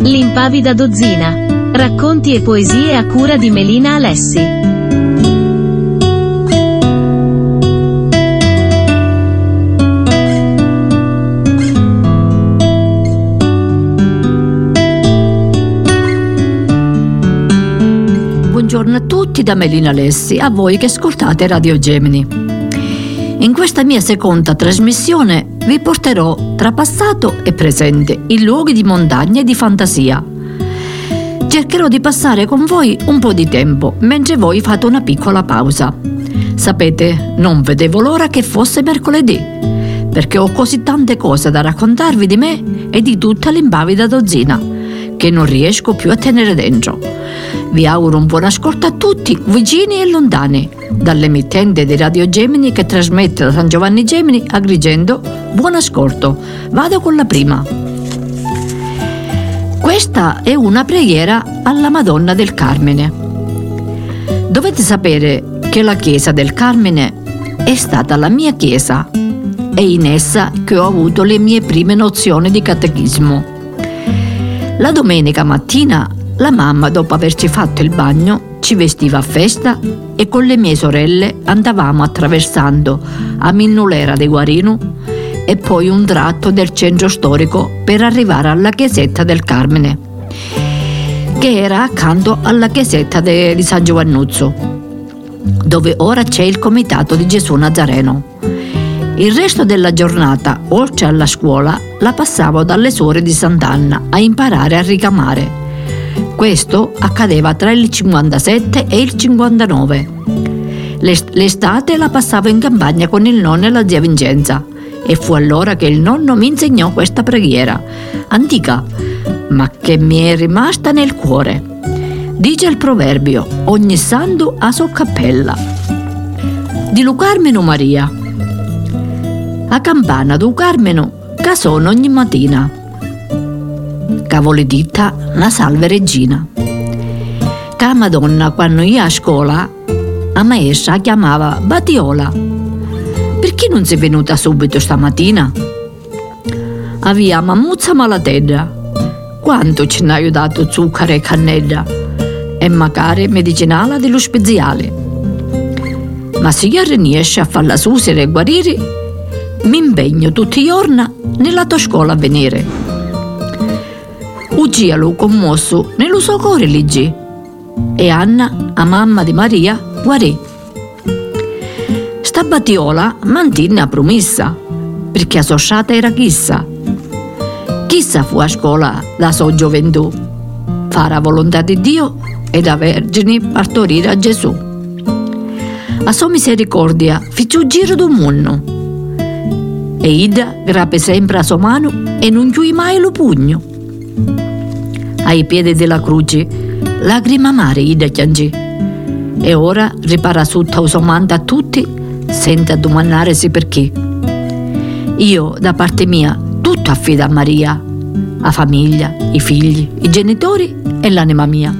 L'impavida dozzina. Racconti e poesie a cura di Melina Alessi. Buongiorno a tutti da Melina Alessi, a voi che ascoltate Radio Gemini. In questa mia seconda trasmissione vi porterò tra passato e presente in luoghi di montagna e di fantasia. Cercherò di passare con voi un po' di tempo mentre voi fate una piccola pausa. Sapete, non vedevo l'ora che fosse mercoledì, perché ho così tante cose da raccontarvi di me e di tutta l'impavida dozzina, che non riesco più a tenere dentro. Vi auguro un buon ascolto a tutti, vicini e lontani, dall'emittente di Radio Gemini che trasmette da San Giovanni Gemini a Agrigento. Buon ascolto. Vado con la prima. Questa è una preghiera alla Madonna del Carmine. Dovete sapere che la chiesa del Carmine è stata la mia chiesa. È in essa che ho avuto le mie prime nozioni di catechismo. La domenica mattina la mamma, dopo averci fatto il bagno, ci vestiva a festa e con le mie sorelle andavamo attraversando a Minnulera di Guarino e poi un tratto del centro storico per arrivare alla chiesetta del Carmine, che era accanto alla chiesetta de, di San Giovannuzzo, dove ora c'è il comitato di Gesù Nazareno. Il resto della giornata, oltre alla scuola, la passavo dalle suore di Sant'Anna a imparare a ricamare. Questo accadeva tra il 57 e il 59. L'estate la passavo in campagna con il nonno e la zia Vincenza e fu allora che il nonno mi insegnò questa preghiera, antica, ma che mi è rimasta nel cuore. Dice il proverbio, ogni santo ha sua cappella. Di Lucarmeno Maria. A campana du Carmeno casono ogni mattina. Cavoli ditta una salve regina. Ca Madonna quando io a scuola a maestra chiamava Batiola. Perché non sei venuta subito stamattina? Aveva mammuzza malatedda. Quanto ci ha aiutato zucchero e cannella e magari medicinale dello speziale. Ma se io riesce a farla susere e guarire, mi impegno tutti i giorni nella tua scuola a venire. Ugialo commosso nello suo cuore liggi. E Anna, a mamma di Maria, guarì. Sta battiola mantenne la promessa, perché associata era chissà. Chissà fu a scuola la sua gioventù, fare la volontà di Dio e da vergine partorire a Gesù. A sua misericordia fece giro del mondo. E Ida grappe sempre a sua mano e non chiui mai lo pugno. Ai piedi della croce, lacrima amare Ida chiangì. E ora ripara la sua manta a tutti senza domandarsi perché. Io, da parte mia, tutto affido a Maria, a famiglia, i figli, i genitori e l'anima mia.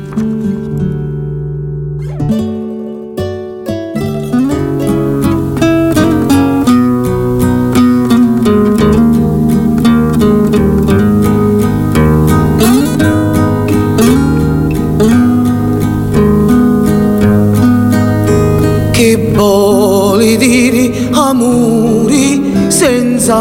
Senza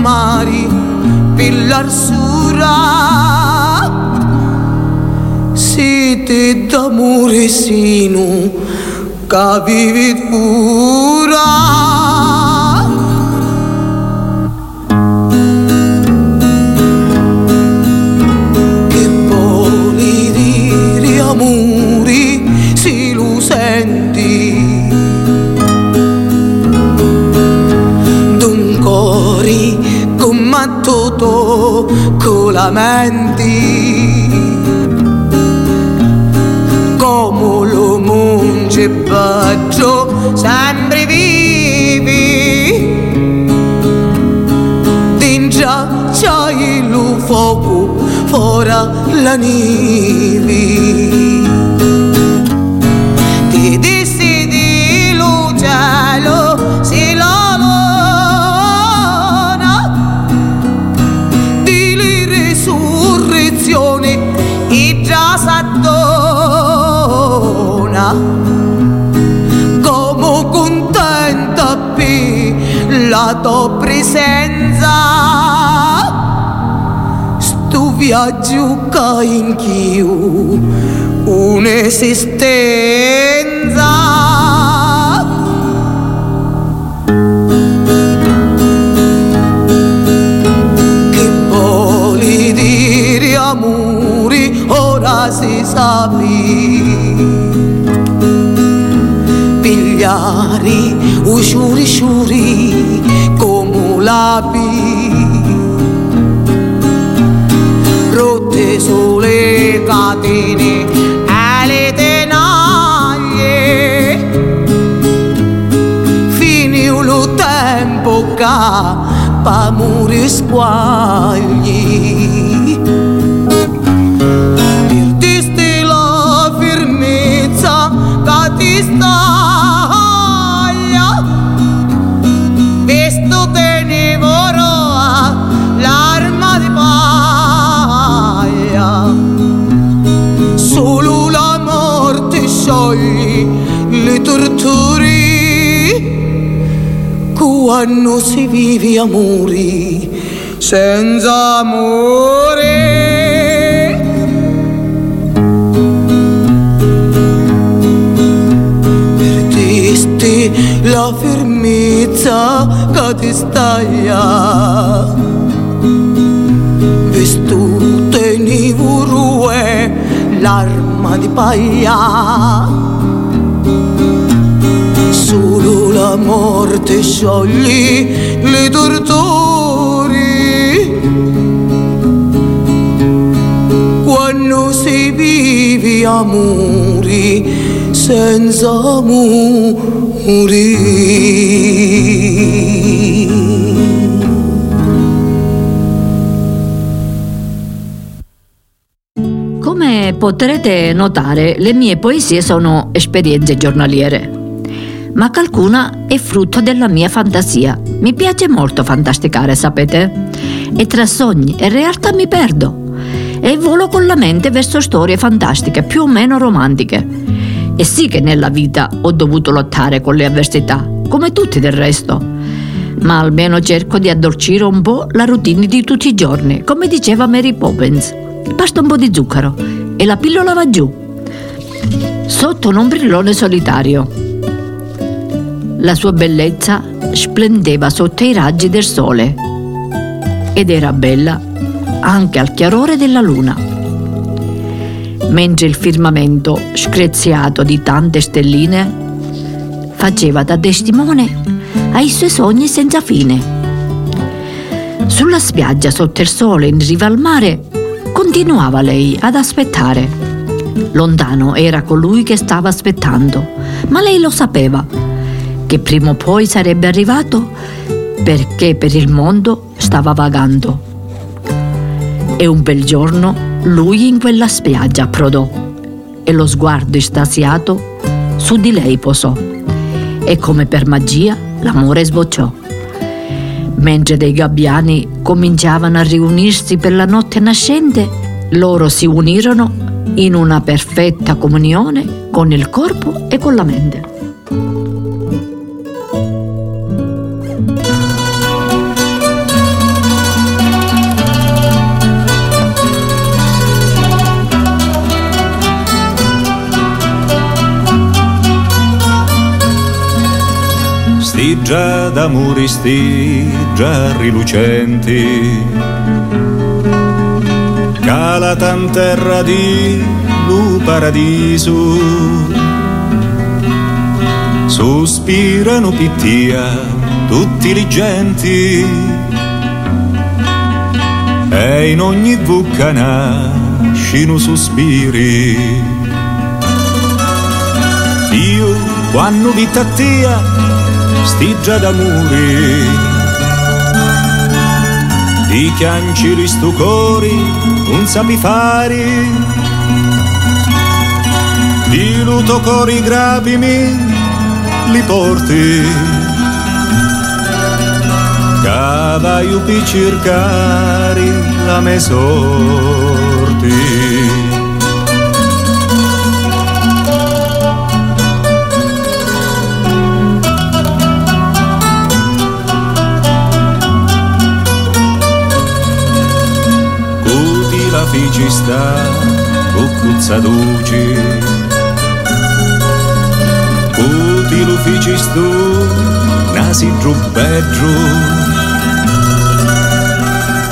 mari pillarsura siete d'amore sino che vivi tu lamenti. Come lo munge bacio sempre vivi. Dingia c'hai lo fuoco fuori la nivi già s'addona. Come contenta per la tua presenza. Sto viaggio che in chiù un'esistenza sapi pigliari usciuri sciuri come l'api rotte sulle catene e le tenaglie. Fini lo tempo che pa muri squagli staglia Visto tenevoro l'arma di paglia Solo la morte scioglie le quando si vive amori senza amore la fermezza che ti staglia vestute ni vurue l'arma di paglia. Solo la morte scioglie le torture quando si vive amori senza amori Come potrete notare, le mie poesie sono esperienze giornaliere, ma qualcuna è frutto della mia fantasia. Mi piace molto fantasticare, sapete? E tra sogni e realtà mi perdo e volo con la mente verso storie fantastiche, più o meno romantiche. E sì che nella vita ho dovuto lottare con le avversità, come tutti del resto. Ma almeno cerco di addolcire un po' la routine di tutti i giorni, come diceva Mary Poppins. Basta un po' di zucchero e la pillola va giù. Sotto un ombrellone solitario. La sua bellezza splendeva sotto i raggi del sole ed era bella anche al chiarore della luna. Mentre il firmamento, screziato di tante stelline, faceva da testimone ai suoi sogni senza fine. Sulla spiaggia sotto il sole in riva al mare continuava lei ad aspettare. Lontano era colui che stava aspettando, ma lei lo sapeva, che prima o poi sarebbe arrivato perché per il mondo stava vagando. E un bel giorno lui in quella spiaggia approdò e lo sguardo estasiato su di lei posò e come per magia l'amore sbocciò. Mentre dei gabbiani cominciavano a riunirsi per la notte nascente, loro si unirono in una perfetta comunione con il corpo e con la mente. Sti già d'amori, sti già rilucenti, cala tan terra di lu paradiso, sospirano pittia tutti li genti, e in ogni buca nascino sospiri. Io, quando vita tia, sti già d'amori, di chianci stu cori, un sapi fari, di luto cori grabimi, li porti. Cavallo per cercare la mia stu, nasi giù giù.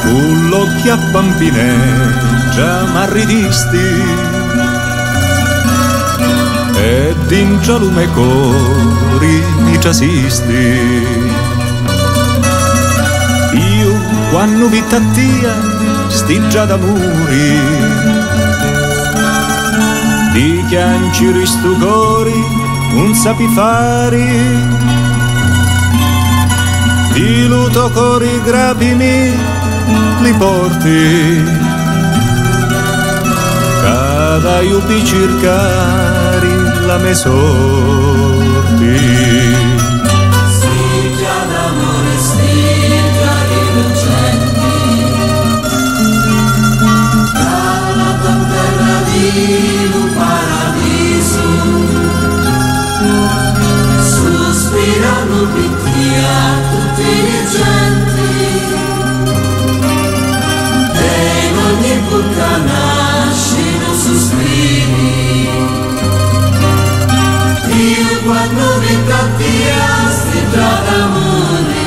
Con l'occhio a pampineggia m'arridisti. Ed in gialume cori mi ciasisti io quando vi tattia sti già d'amori di chianci ristu cori un sapi fari di luto cori grapimi li porti. Cada io pi cercare la me sorti Tutti i genti E in ogni bocca nascono sospiri io quando mi cattiasti già d'amore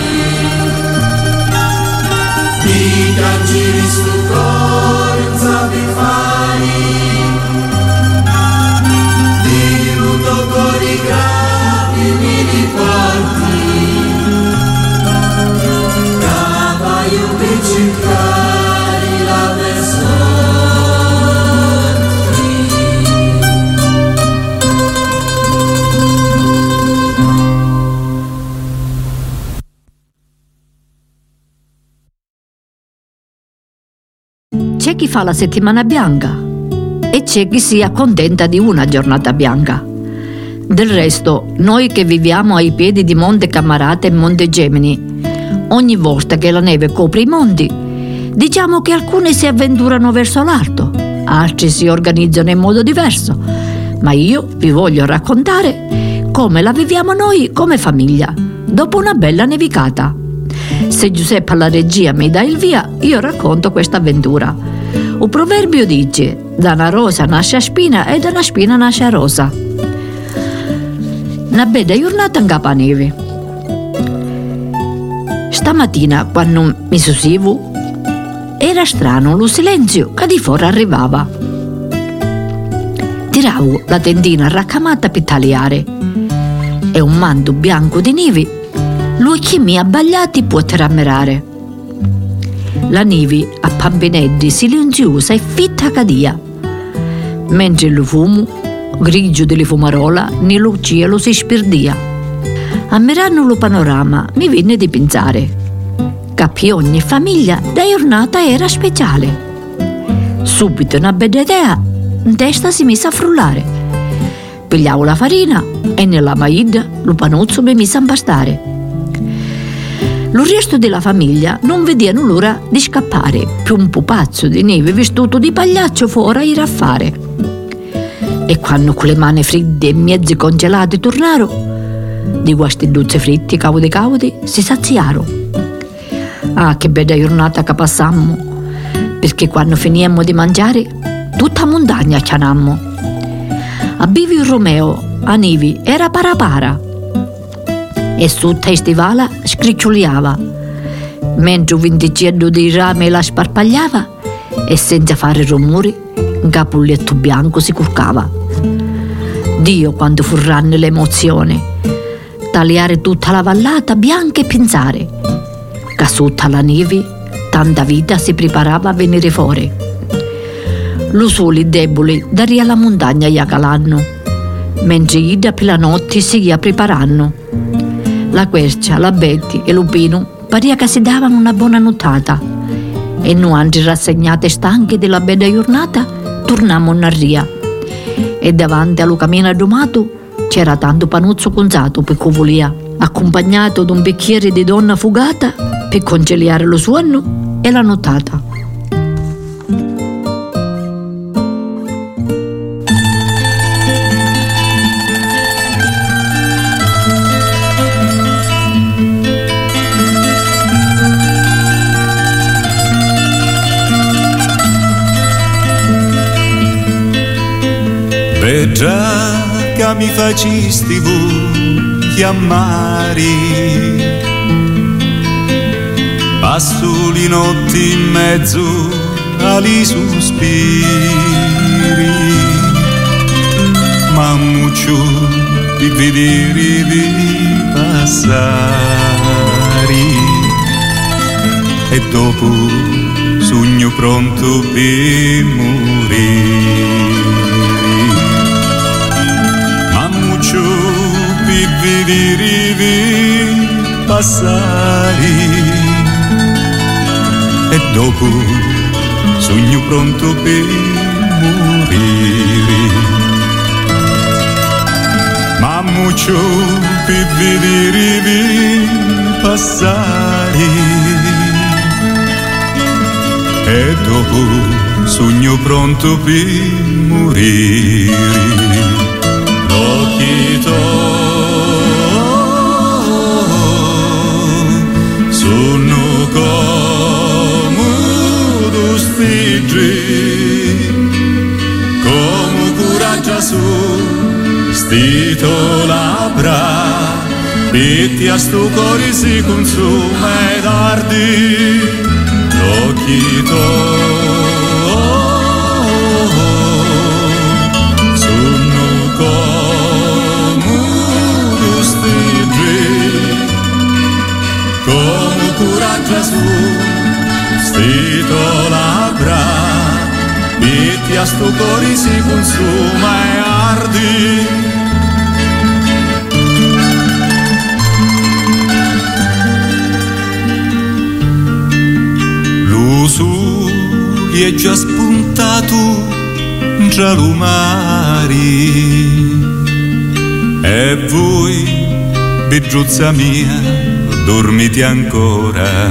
Mi giri stu cuore zapi fai Di luto cori gravi mi riporti C'è chi fa la settimana bianca e c'è chi si accontenta di una giornata bianca. Del resto, noi che viviamo ai piedi di Monte Camarate e Monte Gemini, ogni volta che la neve copre i monti, diciamo che alcuni si avventurano verso l'alto, altri si organizzano in modo diverso, ma io vi voglio raccontare come la viviamo noi come famiglia, dopo una bella nevicata. Se Giuseppe alla regia mi dà il via, io racconto questa avventura. Un proverbio dice: da una rosa nasce a spina e da una spina nasce a rosa. Una bella giornata in capa neve. Stamattina, quando mi susivo, era strano lo silenzio che di fuori arrivava. Tiravo la tendina raccamata per tagliare e un manto bianco di neve mi abbagliati può ammirare. La neve a Pampineddi silenziosa e fitta cadia, mentre il fumo, grigio delle fumarola, nello cielo si spirdia. Ammirando lo panorama mi venne di pensare che ogni famiglia da giornata era speciale. Subito una bella idea, in testa si mise a frullare. Pigliavo la farina e nella maida lo panozzo mi mise a impastare. Lo resto della famiglia non vedevano l'ora di scappare, più un pupazzo di neve vestito di pagliaccio fuori a ir a fare. E quando con le mani fredde e mezze congelate tornarono, di questi duzze fritti caudi caudi si saziarono. Ah, che bella giornata che passammo, perché quando finimmo di mangiare, tutta montagna cianammo. A Bivi il Romeo, a Nivi, era parapara e su testivala scriccioliava, mentre un vinticello di rame la sparpagliava e senza fare rumori un capulletto bianco si curcava. Dio quando fu ranne l'emozione, tagliare tutta la vallata bianca e pensare, che la neve tanta vita si preparava a venire fuori. Lo soli deboli daria la montagna gli calanno, mentre Ida per la notte si ia preparando. La quercia, la Betty e Lupino paria che si davano una buona notata e noi, rassegnate e stanche della bella giornata, tornammo a ria. E davanti allo camino domato c'era tanto panuzzo conzato per covolia, accompagnato da un bicchiere di donna fugata per conciliare lo suono e la notata. E già che mi facisti vu chiamare Passo le notti in mezzo ali sospiri Ma muccio di vedere vi passare. E dopo sogno pronto per morire pipi di rivi passari E dopo sogno pronto per morire. Mammuccio pipi di rivi passari e dopo sogno pronto per morire. Occhi due stigi, come coraggio su stito labbra, e ti a sto cuore si consuma ed ardi occhi cuore si consuma e ardi. su gli è già spuntato già lumari e voi beggiuzza mia dormite ancora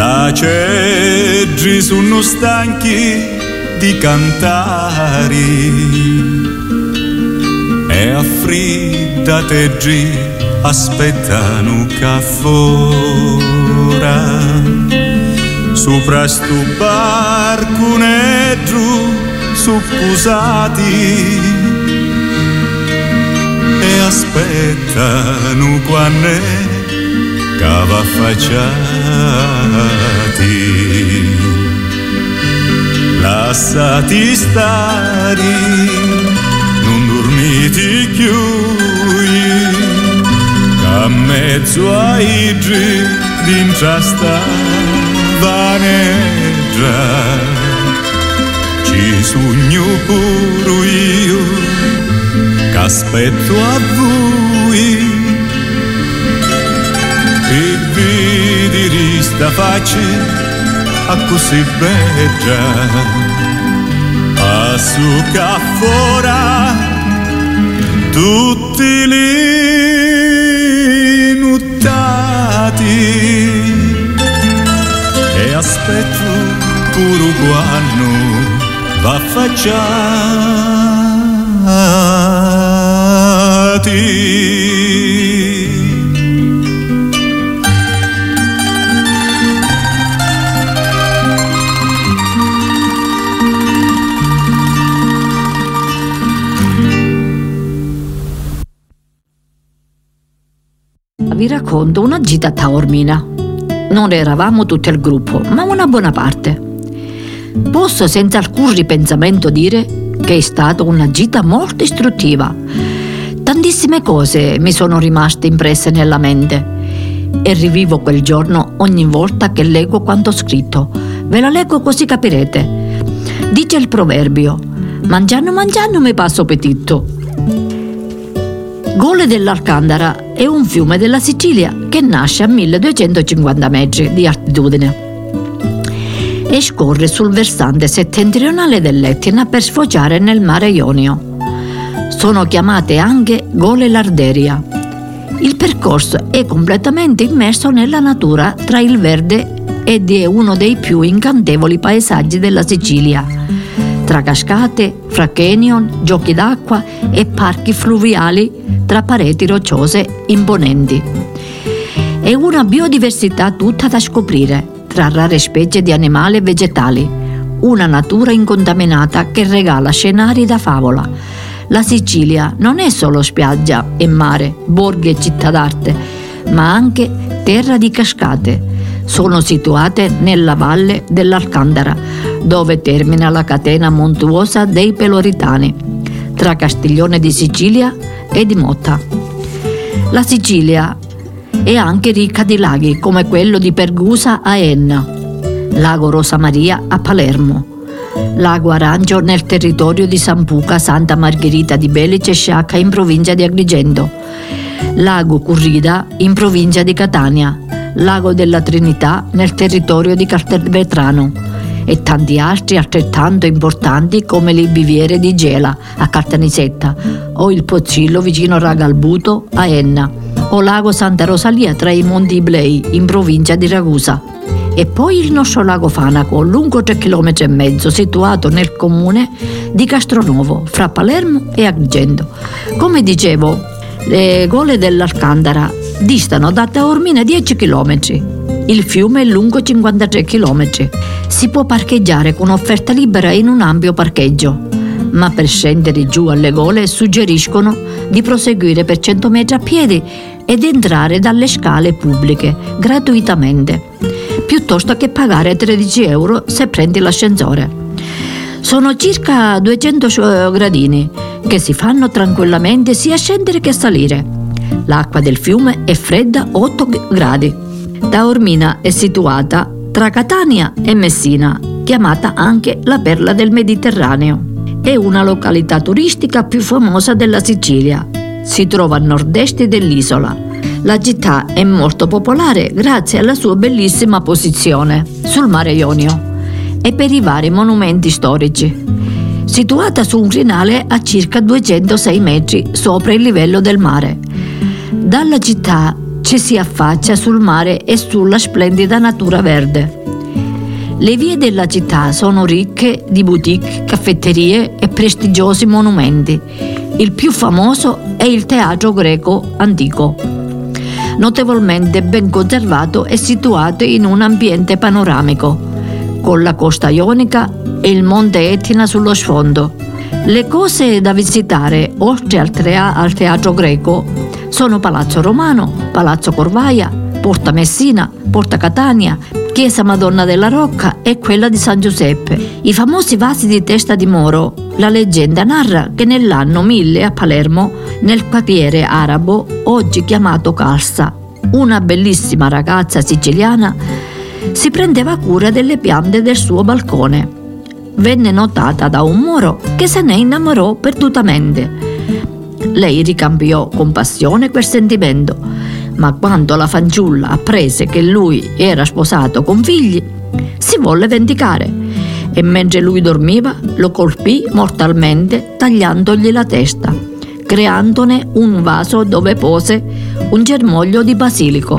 la ceggi sono stanchi di cantare e affrittate aspettano caffora. Sopra sto barco negro suppusati e aspettano quando cava affacciati. Lasciati stare non dormiti più a mezzo ai gi d'inciasta vaneggia ci sogno pure io che aspetto a voi sta faccia a così bella a su caffora tutti lì e aspetto pure quando va affacciati. Vi racconto una gita a Taormina. Non eravamo tutto il gruppo, ma una buona parte. Posso senza alcun ripensamento dire che è stata una gita molto istruttiva. Tantissime cose mi sono rimaste impresse nella mente e rivivo quel giorno ogni volta che leggo quanto scritto. Ve la leggo così capirete. Dice il proverbio, mangiando mangiando mi passo petitto. Gole dell'Alcandara è un fiume della Sicilia che nasce a 1250 metri di altitudine e scorre sul versante settentrionale dell'Etna per sfociare nel mare Ionio. Sono chiamate anche Gole Larderia. Il percorso è completamente immerso nella natura tra il verde ed è uno dei più incantevoli paesaggi della Sicilia, tra cascate, fra canyon, giochi d'acqua e parchi fluviali tra pareti rocciose imponenti. È una biodiversità tutta da scoprire tra rare specie di animali e vegetali, una natura incontaminata che regala scenari da favola. La Sicilia non è solo spiaggia e mare, borghi e città d'arte, ma anche terra di cascate. Sono situate nella valle dell'Alcandara, dove termina la catena montuosa dei Peloritani, tra Castiglione di Sicilia e di Motta. La Sicilia è anche ricca di laghi come quello di Pergusa a Enna, lago Rosa Maria a Palermo, lago Arancio nel territorio di Sampuca, Santa Margherita di Belice e Sciacca in provincia di Agrigento, lago Currida in provincia di Catania, lago della Trinità nel territorio di Castelvetrano e tanti altri altrettanto importanti come le biviere di Gela a Caltanissetta o il Pozzillo vicino Ragalbuto a Enna o lago Santa Rosalia tra i Monti Iblei in provincia di Ragusa. E poi il nostro lago Fanaco, lungo 3 km situato nel comune di Castronovo, fra Palermo e Agrigento. Come dicevo, le gole dell'Alcandara distano da Taormina 10 km. Il fiume è lungo 53 km. Si può parcheggiare con offerta libera in un ampio parcheggio ma per scendere giù alle gole suggeriscono di proseguire per 100 metri a piedi ed entrare dalle scale pubbliche gratuitamente, piuttosto che pagare 13 euro se prendi l'ascensore. Sono circa 200 gradini che si fanno tranquillamente sia scendere che salire. L'acqua del fiume è fredda 8 gradi. Taormina è situata tra Catania e Messina, chiamata anche la perla del Mediterraneo. È una località turistica più famosa della Sicilia. Si trova a nord-est dell'isola. La città è molto popolare grazie alla sua bellissima posizione sul mare Ionio e per i vari monumenti storici. Situata su un crinale a circa 206 metri sopra il livello del mare. Dalla città ci si affaccia sul mare e sulla splendida natura verde. Le vie della città sono ricche di boutique, caffetterie e prestigiosi monumenti. Il più famoso è il teatro greco antico. Notevolmente ben conservato e situato in un ambiente panoramico, con la costa ionica e il monte Etna sullo sfondo. Le cose da visitare, oltre al, teatro greco, sono Palazzo Romano, Palazzo Corvaia, Porta Messina, Porta Catania, Chiesa Madonna della Rocca e quella di San Giuseppe. I famosi vasi di testa di moro. La leggenda narra che nell'anno 1000 a Palermo, nel quartiere arabo, oggi chiamato Calsa, una bellissima ragazza siciliana si prendeva cura delle piante del suo balcone. Venne notata da un moro che se ne innamorò perdutamente. Lei ricambiò con passione quel sentimento ma quando la fanciulla apprese che lui era sposato con figli, si volle vendicare e mentre lui dormiva lo colpì mortalmente tagliandogli la testa, creandone un vaso dove pose un germoglio di basilico.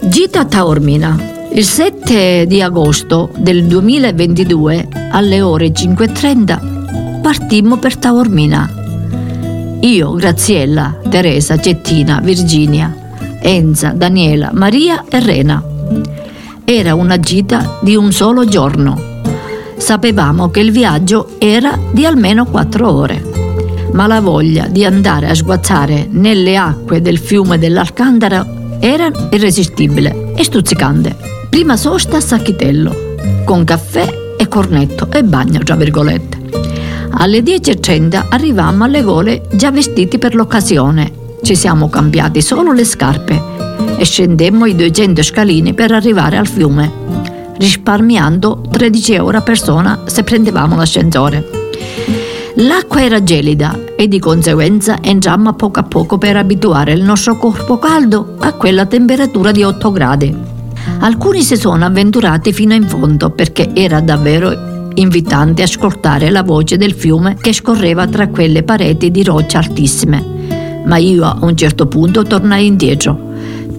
Gita Taormina. Il 7 di agosto del 2022 alle ore 5.30 partimmo per Taormina. Io, Graziella, Teresa, Cettina, Virginia, Enza, Daniela, Maria e Rena. Era una gita di un solo giorno. Sapevamo che il viaggio era di almeno quattro ore, ma la voglia di andare a sguazzare nelle acque del fiume dell'Alcandara era irresistibile e stuzzicante. Prima sosta a Sacchitello, con caffè e cornetto e bagno, tra virgolette. Alle 10.30 arrivammo alle gole già vestiti per l'occasione ci siamo cambiati solo le scarpe e scendemmo i 200 scalini per arrivare al fiume, risparmiando 13 euro a persona se prendevamo l'ascensore. L'acqua era gelida e di conseguenza entrammo a poco a poco per abituare il nostro corpo caldo a quella temperatura di 8 gradi. Alcuni si sono avventurati fino in fondo perché era davvero invitante ascoltare la voce del fiume che scorreva tra quelle pareti di roccia altissime. Ma io a un certo punto tornai indietro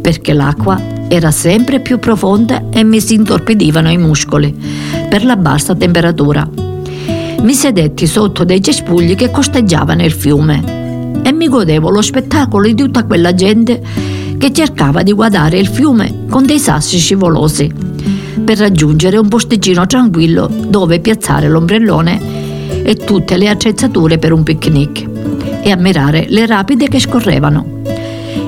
perché l'acqua era sempre più profonda e mi si intorpidivano i muscoli per la bassa temperatura mi sedetti sotto dei cespugli che costeggiavano il fiume e mi godevo lo spettacolo di tutta quella gente che cercava di guardare il fiume con dei sassi scivolosi per raggiungere un posticino tranquillo dove piazzare l'ombrellone e tutte le attrezzature per un picnic e ammirare le rapide che scorrevano.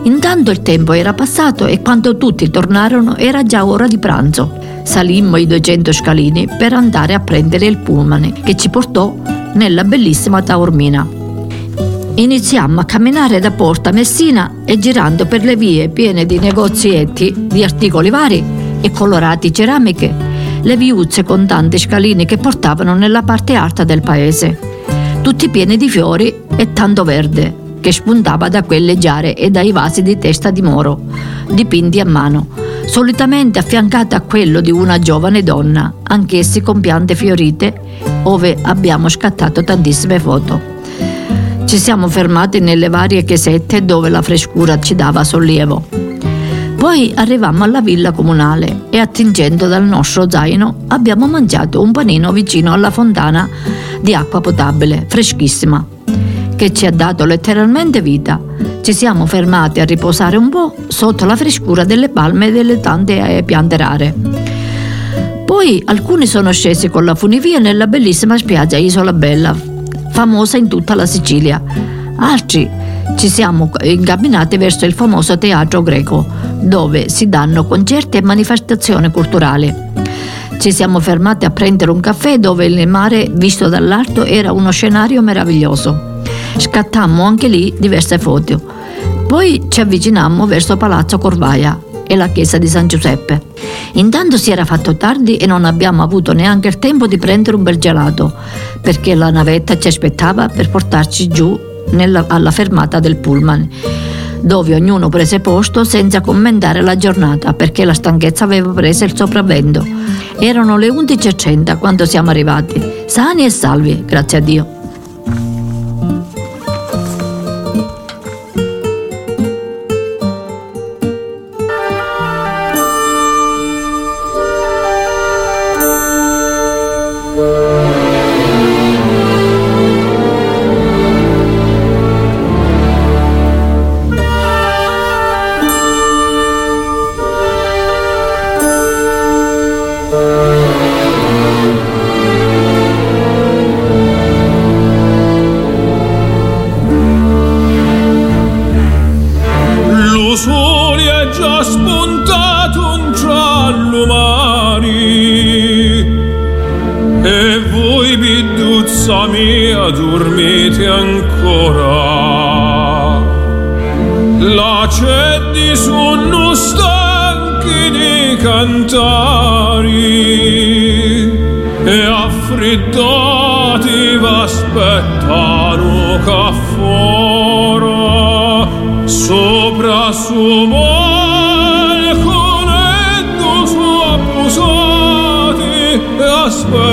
Intanto il tempo era passato e quando tutti tornarono era già ora di pranzo salimmo i 200 scalini per andare a prendere il pullman che ci portò nella bellissima Taormina. Iniziammo a camminare da Porta Messina e girando per le vie piene di negozietti di articoli vari e colorati ceramiche, le viuzze con tanti scalini che portavano nella parte alta del paese, tutti pieni di fiori e tanto verde che spuntava da quelle giare e dai vasi di testa di moro, dipinti a mano solitamente affiancata a quello di una giovane donna, anch'essi con piante fiorite, ove abbiamo scattato tantissime foto. Ci siamo fermati nelle varie chiesette dove la frescura ci dava sollievo. Poi arrivammo alla villa comunale e attingendo dal nostro zaino abbiamo mangiato un panino vicino alla fontana di acqua potabile, freschissima, che ci ha dato letteralmente vita ci siamo fermati a riposare un po' sotto la frescura delle palme e delle tante eh, piante rare. Poi alcuni sono scesi con la funivia nella bellissima spiaggia Isola Bella, famosa in tutta la Sicilia. Altri ci siamo incamminati verso il famoso teatro greco, dove si danno concerti e manifestazioni culturali. Ci siamo fermati a prendere un caffè dove il mare, visto dall'alto, era uno scenario meraviglioso. Scattammo anche lì diverse foto. Poi ci avvicinammo verso Palazzo Corvaia e la chiesa di San Giuseppe. Intanto si era fatto tardi e non abbiamo avuto neanche il tempo di prendere un bel gelato, perché la navetta ci aspettava per portarci giù nella, alla fermata del pullman, dove ognuno prese posto senza commentare la giornata, perché la stanchezza aveva preso il sopravvento. Erano le 11.30 quando siamo arrivati, sani e salvi, grazie a Dio.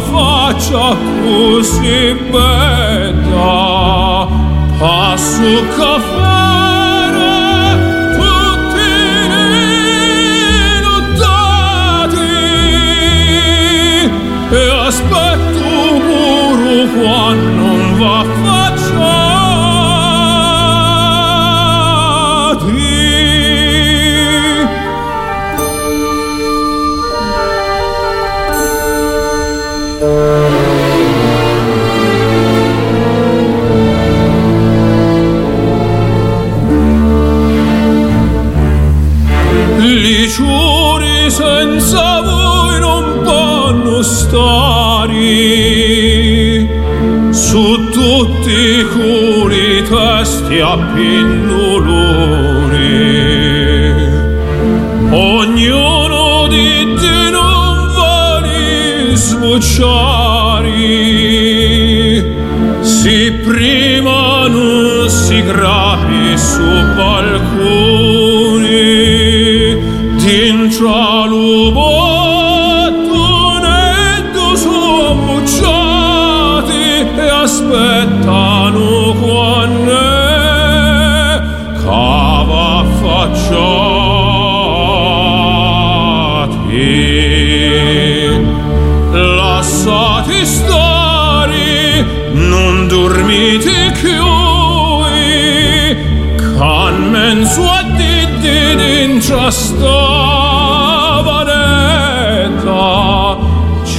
faccia così bella passo caffè testi a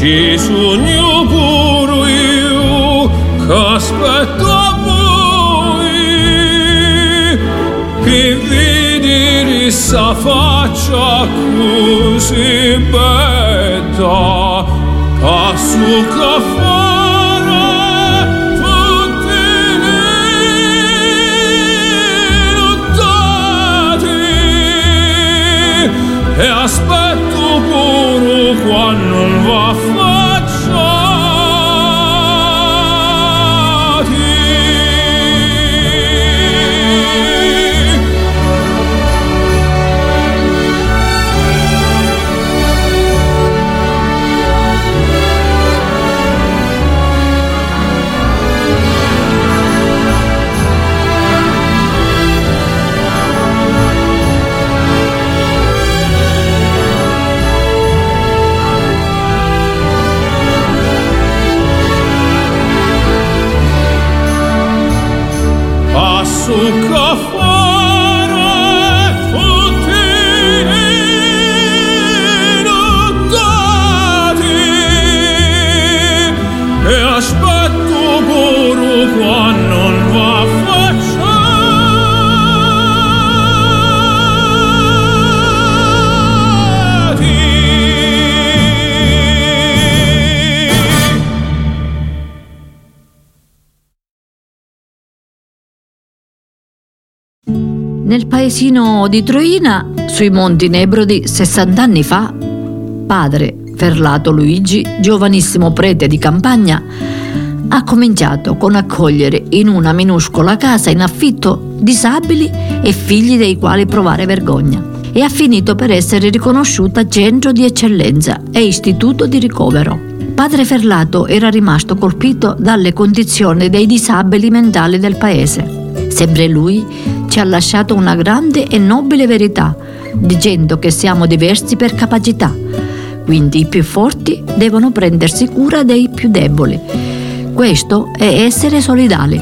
ci sogno puro io che aspetto a voi che vedere sa faccia così bella a suo caffè E aspetto pure quando non paesino di Troina, sui monti Nebrodi, 60 anni fa, padre Ferlato Luigi, giovanissimo prete di campagna, ha cominciato con accogliere in una minuscola casa in affitto disabili e figli dei quali provare vergogna e ha finito per essere riconosciuta centro di eccellenza e istituto di ricovero. Padre Ferlato era rimasto colpito dalle condizioni dei disabili mentali del paese. Sempre lui ci ha lasciato una grande e nobile verità, dicendo che siamo diversi per capacità, quindi i più forti devono prendersi cura dei più deboli. Questo è essere solidali.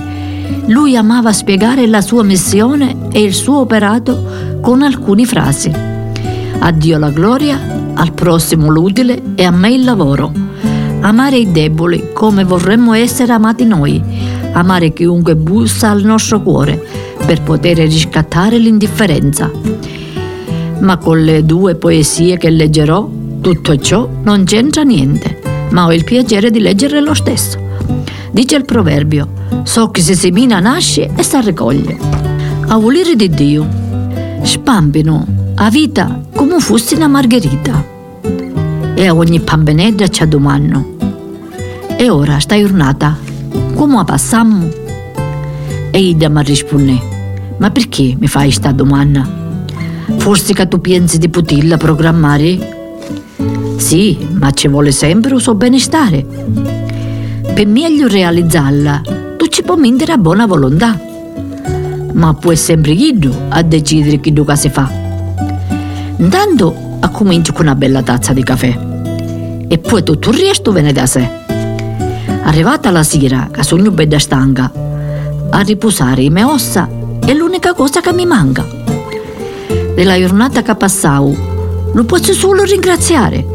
Lui amava spiegare la sua missione e il suo operato con alcune frasi. A Dio la gloria, al prossimo l'utile e a me il lavoro. Amare i deboli come vorremmo essere amati noi. Amare chiunque bussa al nostro cuore per poter riscattare l'indifferenza. Ma con le due poesie che leggerò, tutto ciò non c'entra niente, ma ho il piacere di leggere lo stesso. Dice il proverbio, so che si semina nasce e si raccoglie. A volere di Dio, spampino a vita come fosse una margherita. E a ogni pambenedda ci domando, e ora sta giornata, come passammo? E Ida mi risponde, ma perché mi fai questa domanda? Forse che tu pensi di poterla programmare? Sì, ma ci vuole sempre il suo benestare. Per meglio realizzarla, tu ci puoi mettere a buona volontà. Ma puoi sempre io a decidere che cosa si fa. Intanto comincio con una bella tazza di caffè e poi tutto il resto viene da sé. Arrivata la sera, che sono bella stanca, a riposare le mie ossa è l'unica cosa che mi manca. Della giornata che passavo, lo posso solo ringraziare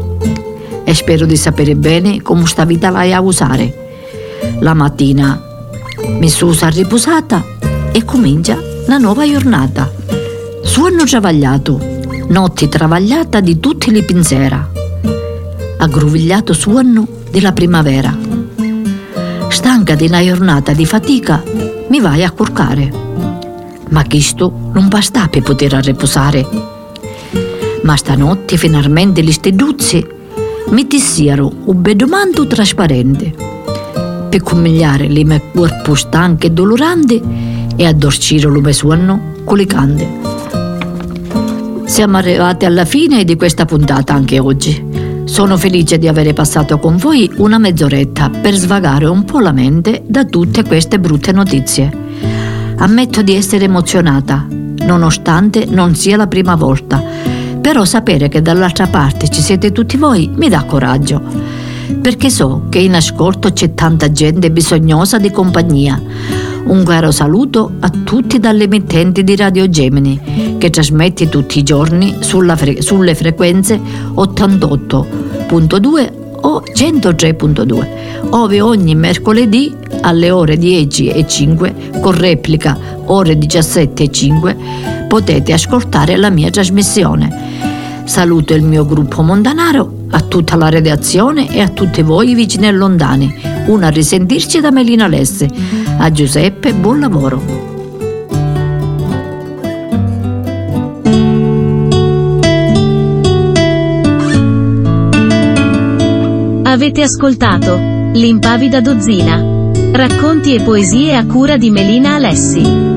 e spero di sapere bene come sta vita la a usare. La mattina mi susa riposata e comincia la nuova giornata. Suono travagliato, notte travagliata di tutti le pinzera, aggrovigliato suono della primavera. stanca di una giornata di fatica, mi vai a curcare. Ma questo non basta per poter riposare. Ma stanotte finalmente gli steduzzi mi tissiero un bedomanto trasparente per comigliare le mie corpo stanche e dolorante e addorcire lo mio sonno colicante. Siamo arrivati alla fine di questa puntata anche oggi. Sono felice di aver passato con voi una mezz'oretta per svagare un po' la mente da tutte queste brutte notizie. Ammetto di essere emozionata, nonostante non sia la prima volta, però sapere che dall'altra parte ci siete tutti voi mi dà coraggio, perché so che in ascolto c'è tanta gente bisognosa di compagnia. Un caro saluto a tutti dall'emittente di Radio Gemini che trasmette tutti i giorni fre- sulle frequenze 88.2 o 103.2, ove ogni mercoledì alle ore 10 e 5 con replica ore 17 e 5 potete ascoltare la mia trasmissione. Saluto il mio gruppo Mondanaro, a tutta la redazione e a tutti voi vicini e lontani. Una risentirci da Melina Lesse. A Giuseppe, buon lavoro. Avete ascoltato L'impavida dozzina. Racconti e poesie a cura di Melina Alessi.